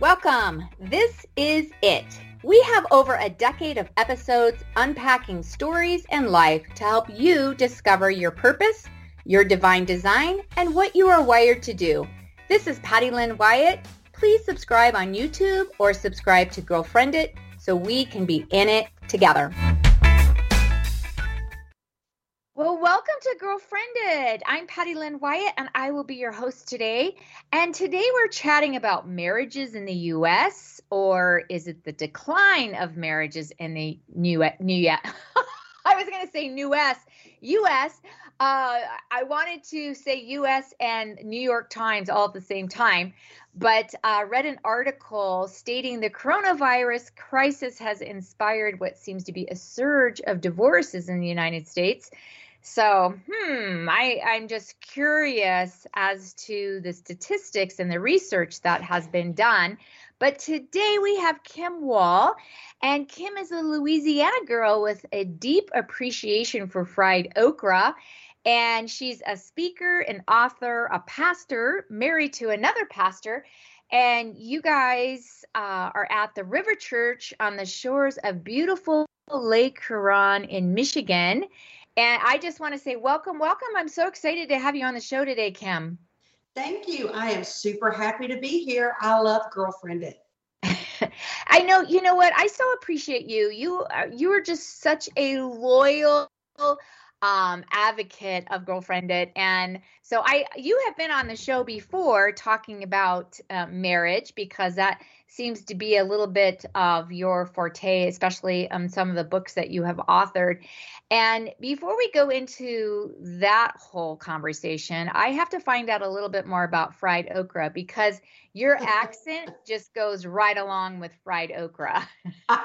welcome. This is it. We have over a decade of episodes unpacking stories and life to help you discover your purpose, your divine design, and what you are wired to do. This is Patty Lynn Wyatt. Please subscribe on YouTube or subscribe to Girlfriend It so we can be in it together. Well, welcome to Girlfriend It. I'm Patty Lynn Wyatt, and I will be your host today. And today we're chatting about marriages in the U.S. or is it the decline of marriages in the new new I was going to say New U.S. U.S. Uh, I wanted to say U.S. and New York Times all at the same time, but uh, read an article stating the coronavirus crisis has inspired what seems to be a surge of divorces in the United States. So, hmm, I, I'm just curious as to the statistics and the research that has been done. But today we have Kim Wall, and Kim is a Louisiana girl with a deep appreciation for fried okra. And she's a speaker, an author, a pastor, married to another pastor. And you guys uh, are at the River Church on the shores of beautiful Lake Huron in Michigan. And I just want to say, welcome, welcome. I'm so excited to have you on the show today, Kim. Thank you. I am super happy to be here. I love girlfriend it. I know. You know what? I so appreciate you. You you are just such a loyal um, advocate of girlfriend it. And so i you have been on the show before talking about uh, marriage because that seems to be a little bit of your forte especially um, some of the books that you have authored. And before we go into that whole conversation i have to find out a little bit more about fried okra because your accent just goes right along with fried okra.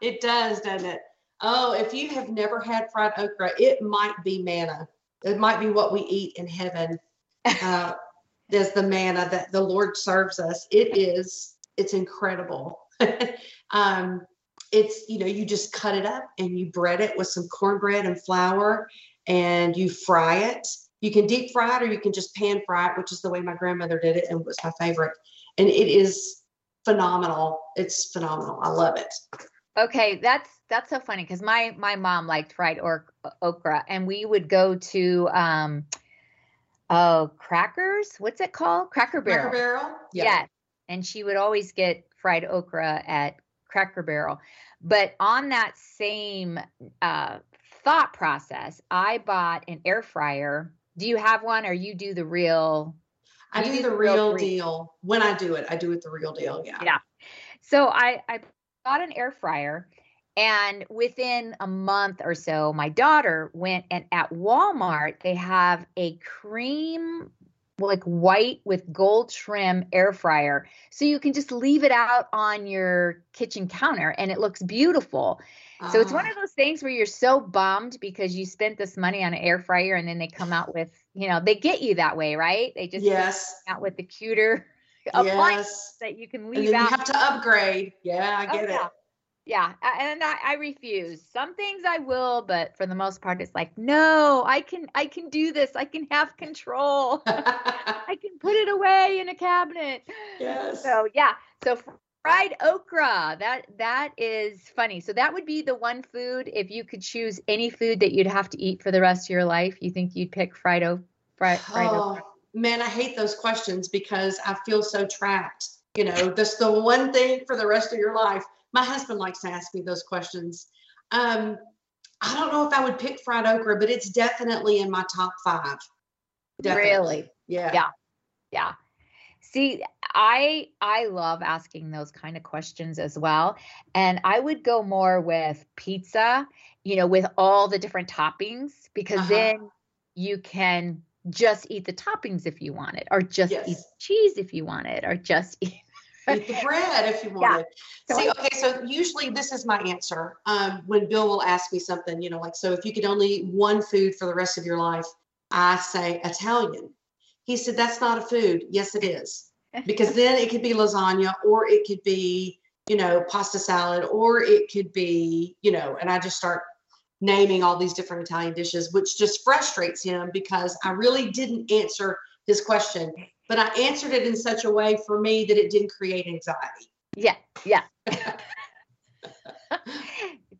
It does doesn't it Oh, if you have never had fried okra, it might be manna. It might be what we eat in heaven. Uh, there's the manna that the Lord serves us. It is, it's incredible. um, it's, you know, you just cut it up and you bread it with some cornbread and flour and you fry it. You can deep fry it or you can just pan fry it, which is the way my grandmother did it and was my favorite. And it is phenomenal. It's phenomenal. I love it. Okay, that's that's so funny because my my mom liked fried or, okra, and we would go to um, oh crackers. What's it called? Cracker Barrel. Cracker Barrel. Yeah. Yes, and she would always get fried okra at Cracker Barrel. But on that same uh, thought process, I bought an air fryer. Do you have one, or you do the real? I do, do the, the real, real deal. When I do it, I do it the real deal. Yeah. Yeah. So I I got an air fryer and within a month or so my daughter went and at Walmart they have a cream like white with gold trim air fryer. So you can just leave it out on your kitchen counter and it looks beautiful. So it's one ah. of those things where you're so bummed because you spent this money on an air fryer and then they come out with you know they get you that way right? They just yes. out with the cuter yes. that you can leave out. You have to upgrade. Yeah, I oh, get oh, yeah. it. Yeah, and I, I refuse. Some things I will, but for the most part, it's like, no, I can, I can do this. I can have control. I can put it away in a cabinet. Yes. So yeah, so fried okra. That that is funny. So that would be the one food if you could choose any food that you'd have to eat for the rest of your life. You think you'd pick fried, o- fried, fried oh, okra? Man, I hate those questions because I feel so trapped. You know, that's the one thing for the rest of your life my husband likes to ask me those questions. Um, I don't know if I would pick fried okra, but it's definitely in my top five. Definitely. Really? Yeah. Yeah. Yeah. See, I I love asking those kind of questions as well. And I would go more with pizza, you know, with all the different toppings because uh-huh. then you can just eat the toppings if you want it, or just yes. eat cheese if you want it, or just eat eat the bread if you want Yeah. See, okay, so usually this is my answer. Um, when Bill will ask me something, you know, like, so if you could only eat one food for the rest of your life, I say Italian. He said, that's not a food. Yes, it is. Because then it could be lasagna or it could be, you know, pasta salad or it could be, you know, and I just start naming all these different Italian dishes, which just frustrates him because I really didn't answer his question but I answered it in such a way for me that it didn't create anxiety. Yeah, yeah. it's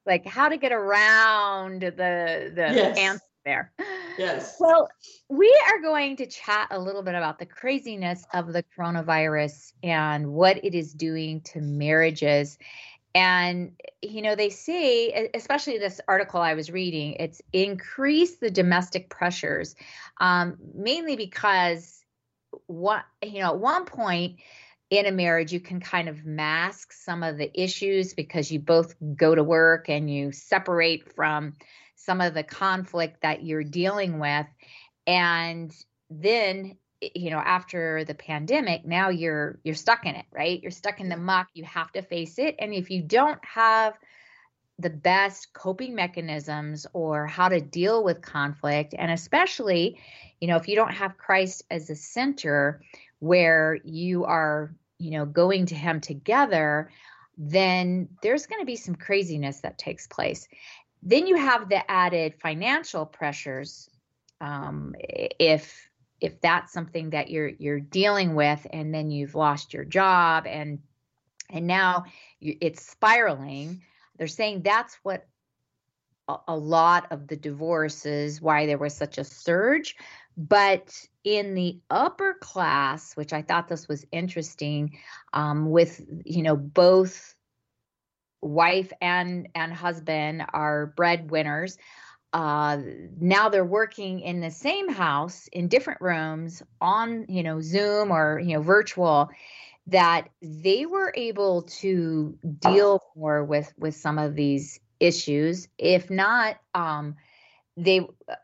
like how to get around the the Yes. answer there. Yes. Well, we are going to chat a little bit about the craziness of the coronavirus and what it is doing to marriages. And, you know, they say, especially this article I was reading, it's increased the domestic pressures, um, mainly because what, you know, at one point in a marriage, you can kind of mask some of the issues because you both go to work and you separate from some of the conflict that you're dealing with. And then you know after the pandemic now you're you're stuck in it right? You're stuck in the muck you have to face it and if you don't have the best coping mechanisms or how to deal with conflict and especially you know if you don't have Christ as a center where you are you know going to him together then there's going to be some craziness that takes place. Then you have the added financial pressures um, if if that's something that you're you're dealing with and then you've lost your job and and now it's spiraling they're saying that's what a, a lot of the divorces why there was such a surge. But in the upper class which i thought this was interesting um, with you know both wife and and husband are breadwinners uh now they're working in the same house in different rooms on you know zoom or you know virtual that they were able to deal more with with some of these issues if not um they uh,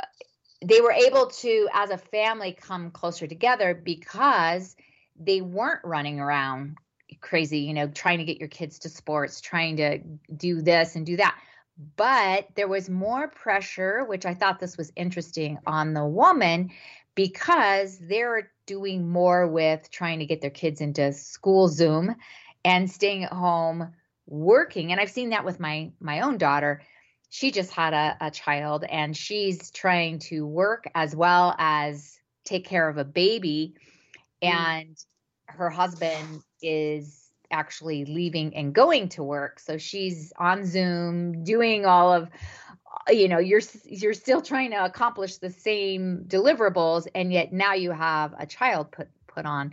they were able to as a family come closer together because they weren't running around crazy, you know, trying to get your kids to sports, trying to do this and do that. But there was more pressure, which I thought this was interesting on the woman because they're doing more with trying to get their kids into school Zoom and staying at home working. And I've seen that with my my own daughter. She just had a, a child and she's trying to work as well as take care of a baby. Mm. And her husband is actually leaving and going to work. So she's on zoom doing all of you know you're you're still trying to accomplish the same deliverables and yet now you have a child put put on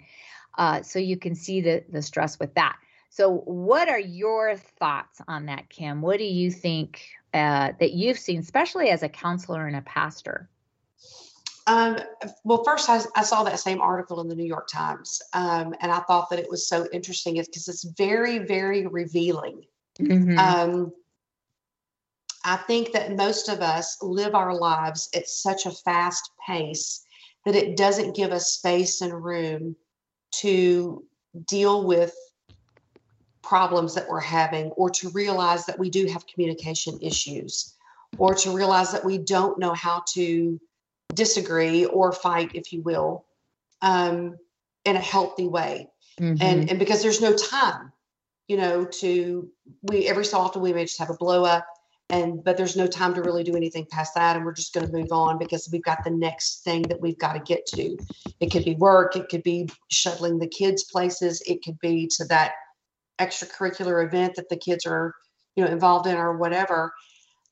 uh, so you can see the the stress with that. So what are your thoughts on that kim? What do you think uh, that you've seen especially as a counselor and a pastor Um, well, first, I, I saw that same article in the New York Times, um, and I thought that it was so interesting because it's very, very revealing. Mhm. Um, I think that most of us live our lives at such a fast pace that it doesn't give us space and room to deal with problems that we're having or to realize that we do have communication issues or to realize that we don't know how to disagree or fight if you will um, in a healthy way. Mhm. and and because there's no time you know to we every so often we may just have a blow up and but there's no time to really do anything past that and we're just going to move on because we've got the next thing that we've got to get to. It could be work it could be shuttling the kids places it could be to that extracurricular event that the kids are you know involved in or whatever.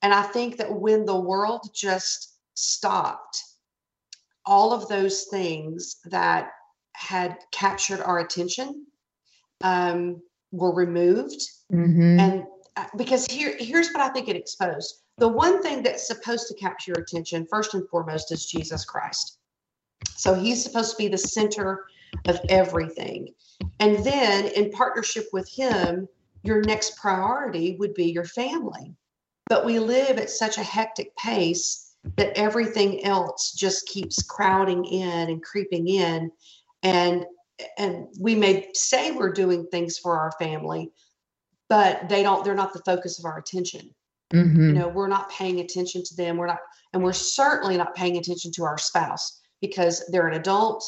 And i think that when the world just stopped all of those things that had captured our attention um, were removed. Mhm. and uh, because here here's what i think it exposed. The one thing that's supposed to capture your attention first and foremost is jesus christ. So he's supposed to be the center of everything. And then in partnership with him your next priority would be your family. But we live at such a hectic pace that everything else just keeps crowding in and creeping in. And and we may say we're doing things for our family but they don't they're not the focus of our attention. Mhm. you know we're not paying attention to them. We're not and we're certainly not paying attention to our spouse because they're an adult.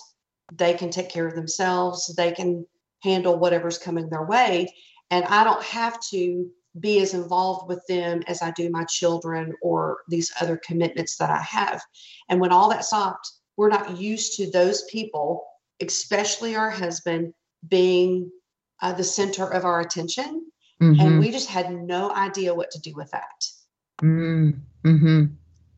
They can take care of themselves. They can handle whatever's coming their way. And i don't have to be as involved with them as i do my children or these other commitments that i have and when all that stopped we're not used to those people especially our husband being uh, the center of our attention. Mhm. And we just had no idea what to do with that. Mm, mhm.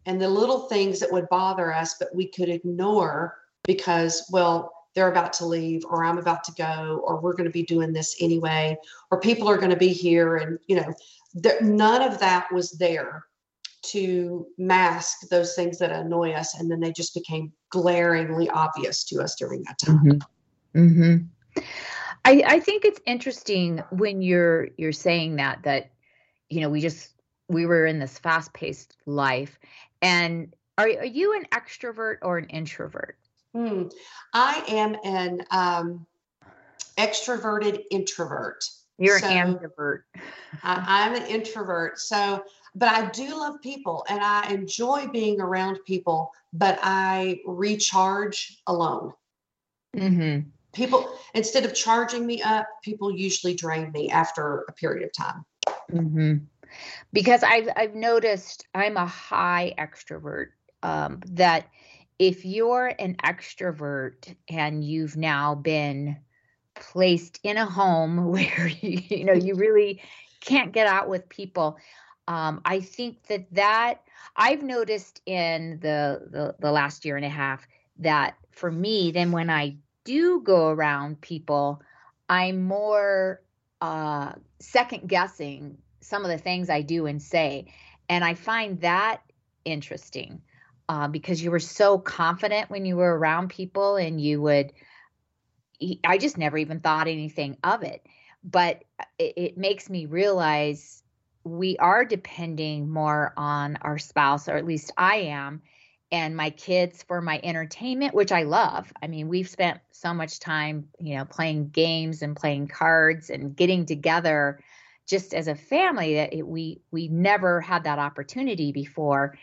And the little things that would bother us, but we could ignore because, well, they're about to leave, or I'm about to go, or we're going to be doing this anyway, or people are going to be here. And, you know, there, none of that was there to mask those things that annoy us. And then they just became glaringly obvious to us during that time. Mhm. Mhm. I I think it's interesting when you're you're saying that that you know we just we were in this fast-paced life and are are you an extrovert or an introvert? Hmm. I am an um, extroverted introvert. You're So- an ambivert. I, I'm an introvert. So, but I do love people and I enjoy being around people, but I recharge alone. Mhm. People, instead of charging me up, people usually drain me after a period of time. hmm Because I've I've noticed I'm a high extrovert. Um, that if you're an extrovert and you've now been placed in a home where you, you know you really can't get out with people, um, I think that that I've noticed in the, the the last year and a half that for me, then when I do go around people, I'm more uh, second guessing some of the things I do and say. And I find that interesting uh, because you were so confident when you were around people and you would i just never even thought anything of it. But uh, it, it makes me realize we are depending more on our spouse, or at least I am, and my kids for my entertainment, which I love. I mean, we've spent so much time, you know, playing games and playing cards and getting together just as a family that it, we we never had that opportunity before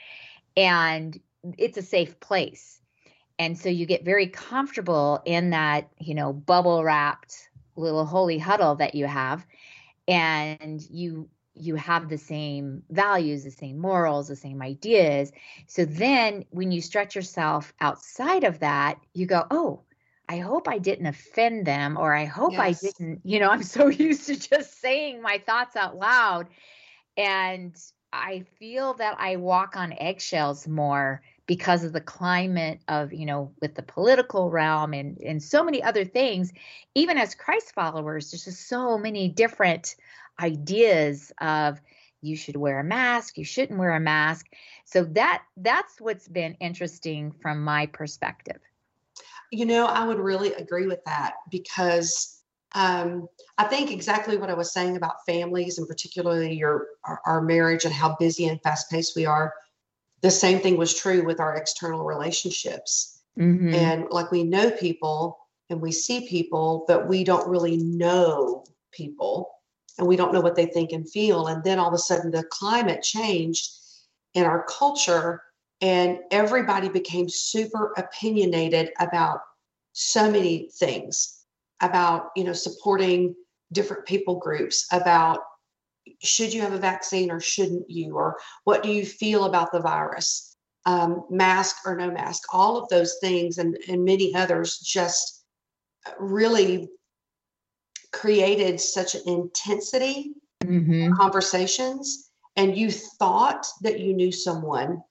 and it's a safe place. And so you get very comfortable in that you know bubble wrapped little holy huddle that you have. And you you have the same values the same morals the same ideas. So then when you stretch yourself outside of that you go oh I hope I didn't offend them, or I hope I didn't, you know, I'm so used to just saying my thoughts out loud. And I feel that I walk on eggshells more because of the climate of, you know, with the political realm and, and so many other things. Even as Christ followers, there's just so many different ideas of you should wear a mask, you shouldn't wear a mask. So that that's what's been interesting from my perspective. You know, I would really agree with that because um, I think exactly what I was saying about families and particularly your our, our marriage and how busy and fast paced we are. The same thing was true with our external relationships. Mhm. And like we know people and we see people, but we don't really know people and we don't know what they think and feel. And then all of a sudden the climate changed in our culture and everybody became super opinionated about so many things about you know supporting different people groups about should you have a vaccine or shouldn't you or what do you feel about the virus um, mask or no mask all of those things and, and many others just really created such an intensity Mhm. conversations and you thought that you knew someone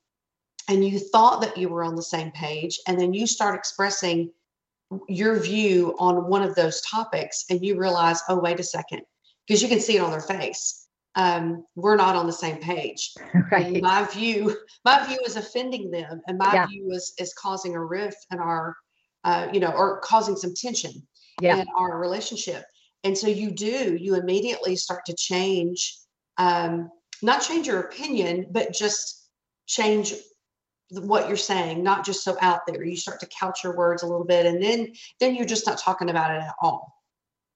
and you thought that you were on the same page and then you start expressing your view on one of those topics and you realize oh wait a second because you can see it on their face um, we're not on the same page and Right. my view my view is offending them and my Yeah. view is is causing a rift in our uh, you know or causing some tension Yeah. in our relationship and so you do you immediately start to change um, not change your opinion but just change what you're saying not just so out there you start to couch your words a little bit and then then you're just not talking about it at all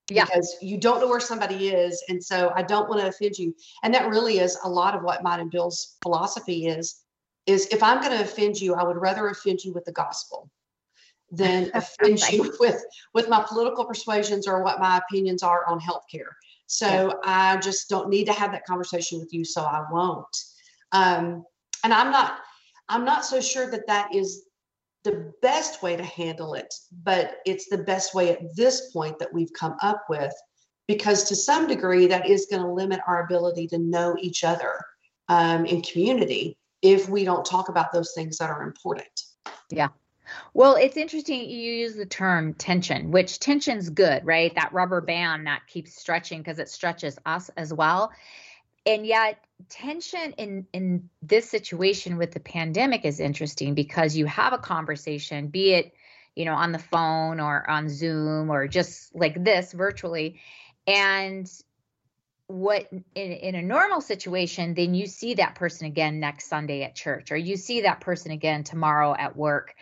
Yeah. because you don't know where somebody is and so i don't want to offend you. And that really is a lot of what mine and bill's philosophy is is if i'm going to offend you i would rather offend you with the gospel than offend you with with my political persuasions or what my opinions are on healthcare. So i just don't need to have that conversation with you so i won't. Um, and i'm not i'm not so sure that that is the best way to handle it, but it's the best way at this point that we've come up with because to some degree that is going to limit our ability to know each other um, in community if we don't talk about those things that are important. Yeah. Well, it's interesting you use the term tension, which tension's good, right? That rubber band that keeps stretching because it stretches us as well. And yet tension in in this situation with the pandemic is interesting because you have a conversation, be it, you know, on the phone or on Zoom or just like this virtually. And what in, in a normal situation, then you see that person again next Sunday at church, or you see that person again tomorrow at work.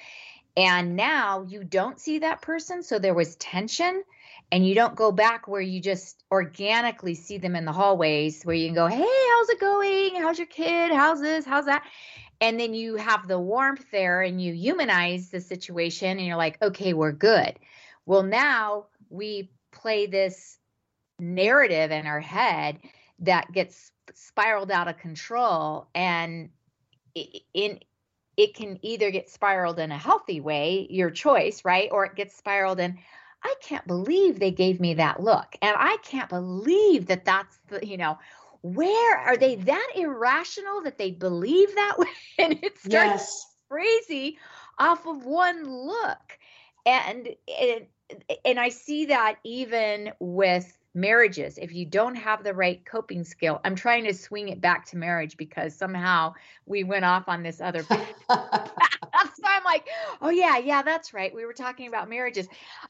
And now you don't see that person. So there was tension, and you don't go back where you just organically see them in the hallways where you can go, Hey, how's it going? How's your kid? How's this? How's that? And then you have the warmth there and you humanize the situation, and you're like, Okay, we're good. Well, now we play this narrative in our head that gets spiraled out of control and in it can either get spiraled in a healthy way your choice right? Or it gets spiraled in i can't believe they gave me that look. And i can't believe that that's the you know where are they that irrational that they believe that way? And it starts yes. crazy off of one look. And and and i see that even with marriages if you don't have the right coping skill i'm trying to swing it back to marriage because somehow we went off on this other so i'm like oh yeah yeah that's right we were talking about marriages.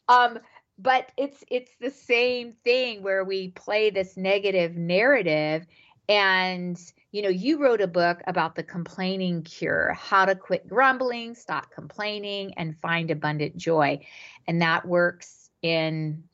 Um but it's it's the same thing where we play this negative narrative and you know you wrote a book about the complaining cure how to quit grumbling stop complaining and find abundant joy. And that works in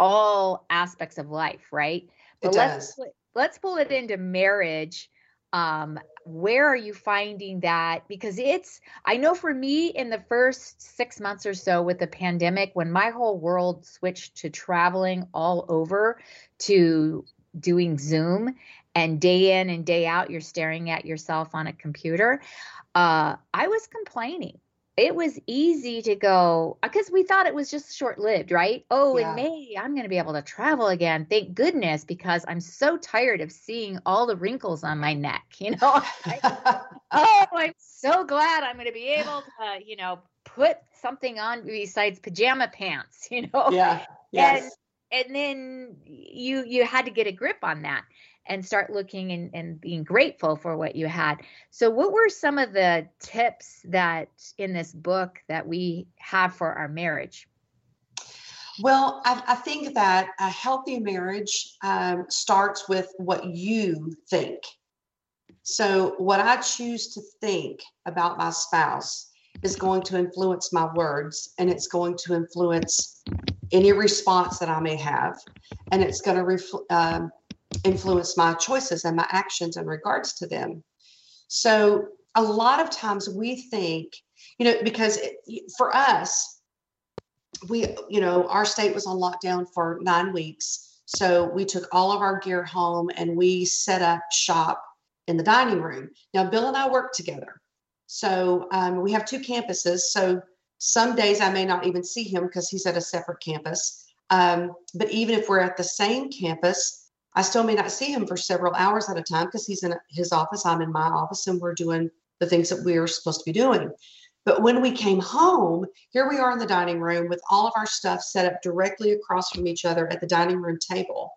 all aspects of life, right? But it let's does. let's pull it into marriage. Um, where are you finding that? Because it's, I know for me in the first six months or so with the pandemic, when my whole world switched to traveling all over to doing Zoom and day in and day out, you're staring at yourself on a computer. Uh, I was complaining it was easy to go uh, because we thought it was just short lived, right? Oh, yeah. in May, I'm going to be able to travel again. Thank goodness, because I'm so tired of seeing all the wrinkles on my neck. You know, oh, I'm so glad I'm going to be able to, you know, put something on besides pajama pants, you know? Yeah. Yes. And, and then you you had to get a grip on that and start looking and, and being grateful for what you had. So, what were some of the tips that in this book that we have for our marriage? Well, I, I think that a healthy marriage um, starts with what you think. So, what I choose to think about my spouse is going to influence my words and it's going to influence any response that I may have. And it's going to reflect. um, influence my choices and my actions in regards to them. So a lot of times we think, you know, because it, for us, we, you know, our state was on lockdown for nine weeks. So we took all of our gear home and we set up shop in the dining room. Now, Bill and I work together. So um, we have two campuses. So some days I may not even see him because he's at a separate campus. Um, but even if we're at the same campus, I still may not see him for several hours at a time because he's in his office, I'm in my office, and we're doing the things that we are supposed to be doing. But when we came home, here we are in the dining room with all of our stuff set up directly across from each other at the dining room table.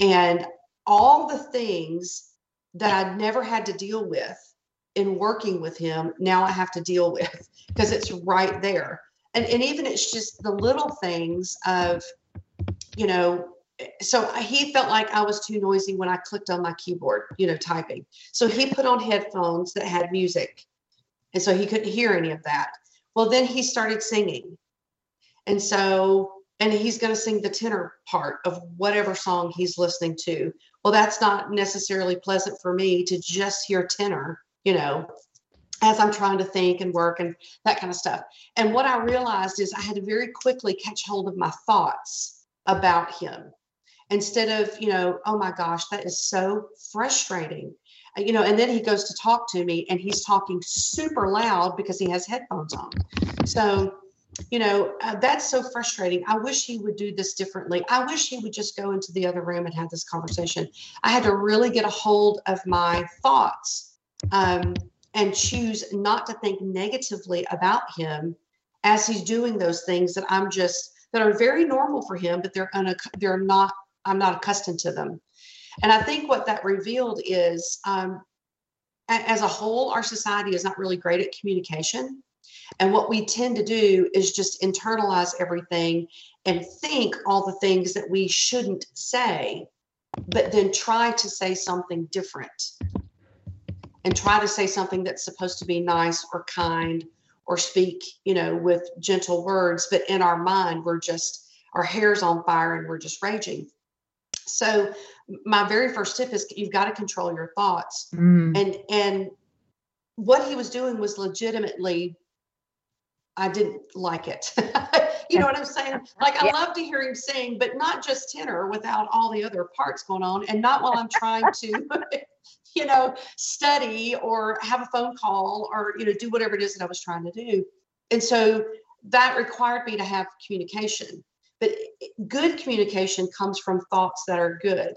And all the things that I'd never had to deal with in working with him, now I have to deal with because it's right there. And, and even it's just the little things of, you know, so he felt like I was too noisy when I clicked on my keyboard, you know, typing. So he put on headphones that had music. And so he couldn't hear any of that. Well, then he started singing. And so, and he's going to sing the tenor part of whatever song he's listening to. Well, that's not necessarily pleasant for me to just hear tenor, you know, as I'm trying to think and work and that kind of stuff. And what I realized is I had to very quickly catch hold of my thoughts about him instead of, you know, oh my gosh, that is so frustrating. you know, and then he goes to talk to me and he's talking super loud because he has headphones on. So, you know, uh, that's so frustrating. I wish he would do this differently. I wish he would just go into the other room and have this conversation. I had to really get a hold of my thoughts um, and choose not to think negatively about him as he's doing those things that I'm just that are very normal for him, but they're un- they're not. I'm not accustomed to them. And I think what that revealed is, um, as a whole, our society is not really great at communication. And what we tend to do is just internalize everything and think all the things that we shouldn't say, but then try to say something different and try to say something that's supposed to be nice or kind or speak, you know, with gentle words. But in our mind, we're just, our hair's on fire and we're just raging. So my very first tip is you've got to control your thoughts. Mm. And and what he was doing was legitimately I didn't like it. you know what I'm saying? Like I yeah. love to hear him sing, but not just tenor without all the other parts going on and not while I'm trying to you know, study or have a phone call or, you know, do whatever it is that I was trying to do. And so that required me to have communication. But good communication comes from thoughts that are good.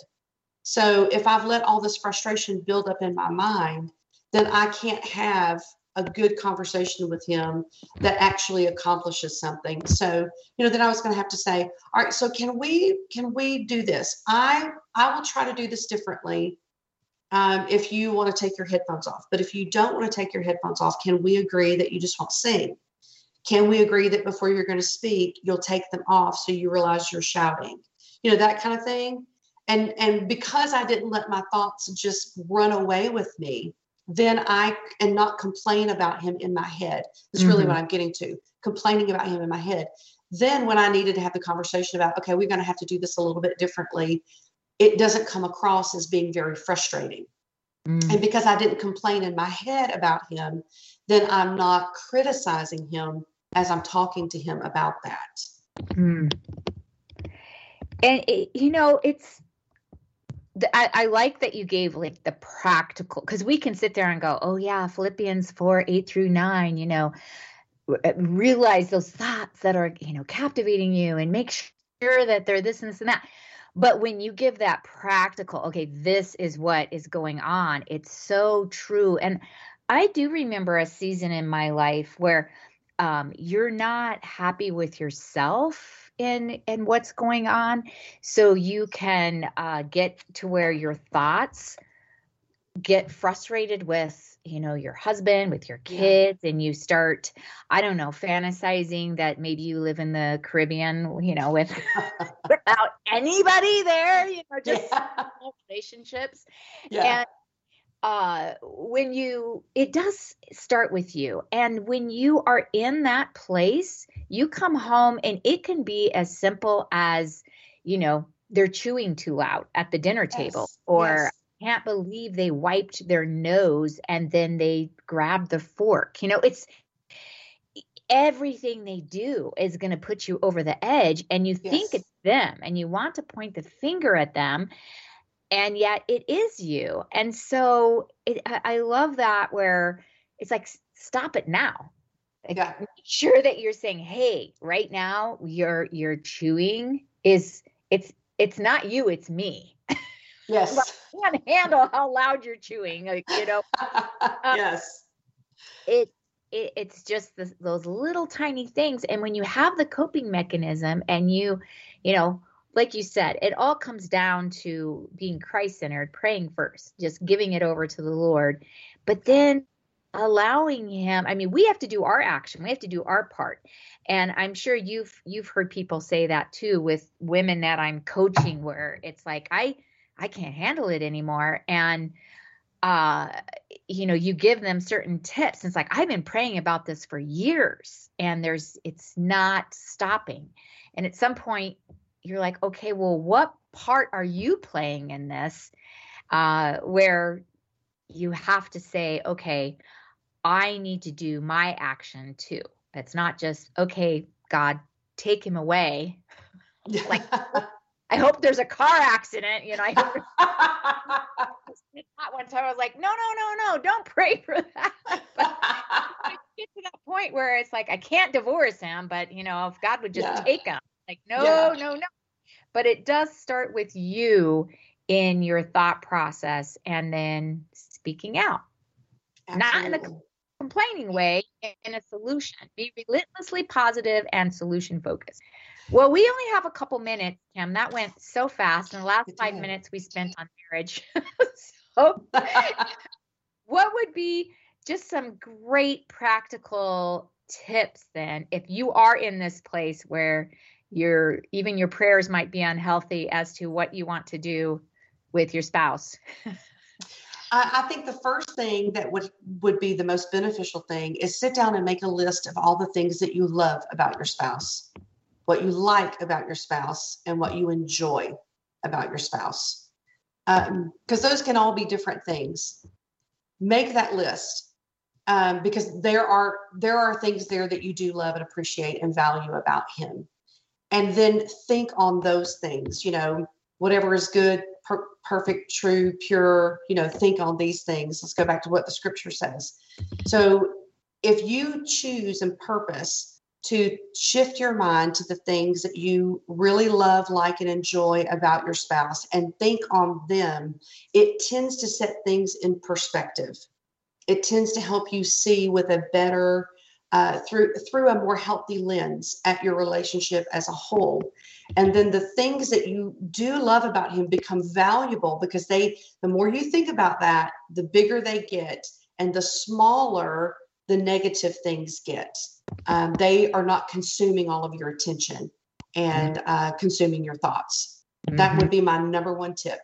So if I've let all this frustration build up in my mind, then I can't have a good conversation with him that actually accomplishes something. So, you know, then I was going to have to say, all right, so can we can we do this? I I will try to do this differently um, if you want to take your headphones off. But if you don't want to take your headphones off, can we agree that you just won't sing? Can we agree that before you're going to speak, you'll take them off so you realize you're shouting? You know, that kind of thing. And and because I didn't let my thoughts just run away with me, then I and not complain about him in my head. That's mm-hmm. really what I'm getting to. Complaining about him in my head. Then when I needed to have the conversation about, okay, we're going to have to do this a little bit differently it doesn't come across as being very frustrating. Mm. And because I didn't complain in my head about him, then I'm not criticizing him as I'm talking to him about that. Mm. And it, you know, it's I, I, like that you gave like the practical because we can sit there and go, oh yeah, Philippians four eight through nine, you know, uh, realize those thoughts that are you know captivating you and make sure that they're this and this and that. But when you give that practical, okay, this is what is going on, it's so true. And I do remember a season in my life where um, you're not happy with yourself in in what's going on, so you can uh, get to where your thoughts get frustrated with you know your husband with your kids yeah. and you start i don't know fantasizing that maybe you live in the caribbean you know with without anybody there you know just yeah. relationships yeah. and uh when you it does start with you and when you are in that place you come home and it can be as simple as you know they're chewing too loud at the dinner table yes. or yes can't believe they wiped their nose and then they grabbed the fork. You know, it's everything they do is going to put you over the edge and you yes. think it's them and you want to point the finger at them and yet it is you. And so it, I love that where it's like, stop it now. Like, yeah. Make sure that you're saying, hey, right now your your chewing is it's it's not you, it's me Yes. I can't handle how loud you're chewing. Like, you know. Um, yes. It, it it's just the, those little tiny things, and when you have the coping mechanism, and you, you know, like you said, it all comes down to being Christ centered, praying first, just giving it over to the Lord, but then allowing him i mean we have to do our action we have to do our part and i'm sure you've you've heard people say that too with women that i'm coaching where it's like i I can't handle it anymore. And uh, you know, you give them certain tips. And it's like, I've been praying about this for years and there's it's not stopping. And at some point you're like, okay, well, what part are you playing in this? Uh, where you have to say, okay, I need to do my action too. It's not just, okay, God, take him away. like I hope there's a car accident. You know, I hope that one time. I was like, no, no, no, no, don't pray for that. But get to that point where it's like I can't divorce him, but you know, if God would just Yeah. take him, like no, Yeah. no, no. But it does start with you in your thought process and then speaking out, Not in a complaining way, in a solution. Be relentlessly positive and solution focused. Well, we only have a couple minutes, Kim. That went so fast. In the last five minutes we spent on marriage. so what would be just some great practical tips then if you are in this place where your even your prayers might be unhealthy as to what you want to do with your spouse. I, I think the first thing that would would be the most beneficial thing is sit down and make a list of all the things that you love about your spouse, what you like about your spouse, and what you enjoy about your spouse, because those can all be different things. Make that list um, because there are there are things there that you do love and appreciate and value about him, and then think on those things. You know, whatever is good, per- perfect, true, pure, you know, think on these things. Let's go back to what the scripture says. So if you choose and purpose to shift your mind to the things that you really love, like, and enjoy about your spouse and think on them, it tends to set things in perspective. It tends to help you see with a better, uh, through through a more healthy lens at your relationship as a whole. And then the things that you do love about him become valuable because they the more you think about that the bigger they get and the smaller the negative things get. Um, they are not consuming all of your attention and uh, consuming your thoughts. That would be my number one tip.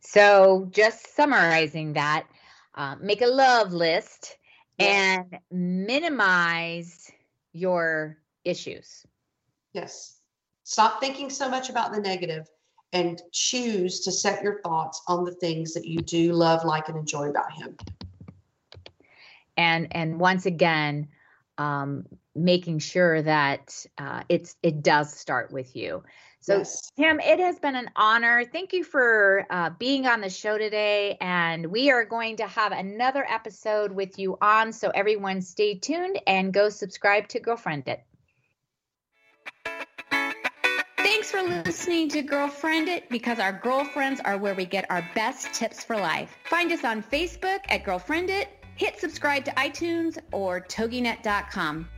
So, just summarizing that, uh, make a love list Yes. and minimize your issues. yes stop thinking so much about the negative and choose to set your thoughts on the things that you do love like and enjoy about him And and once again, um, making sure that uh, it's it does start with you. So, yes. Kim, it has been an honor. Thank you for uh, being on the show today. And we are going to have another episode with you on. So, everyone, stay tuned and go subscribe to Girlfriend It. Thanks for listening to Girlfriend It because our girlfriends are where we get our best tips for life. Find us on Facebook at Girlfriend It, hit subscribe to iTunes or toginet.com.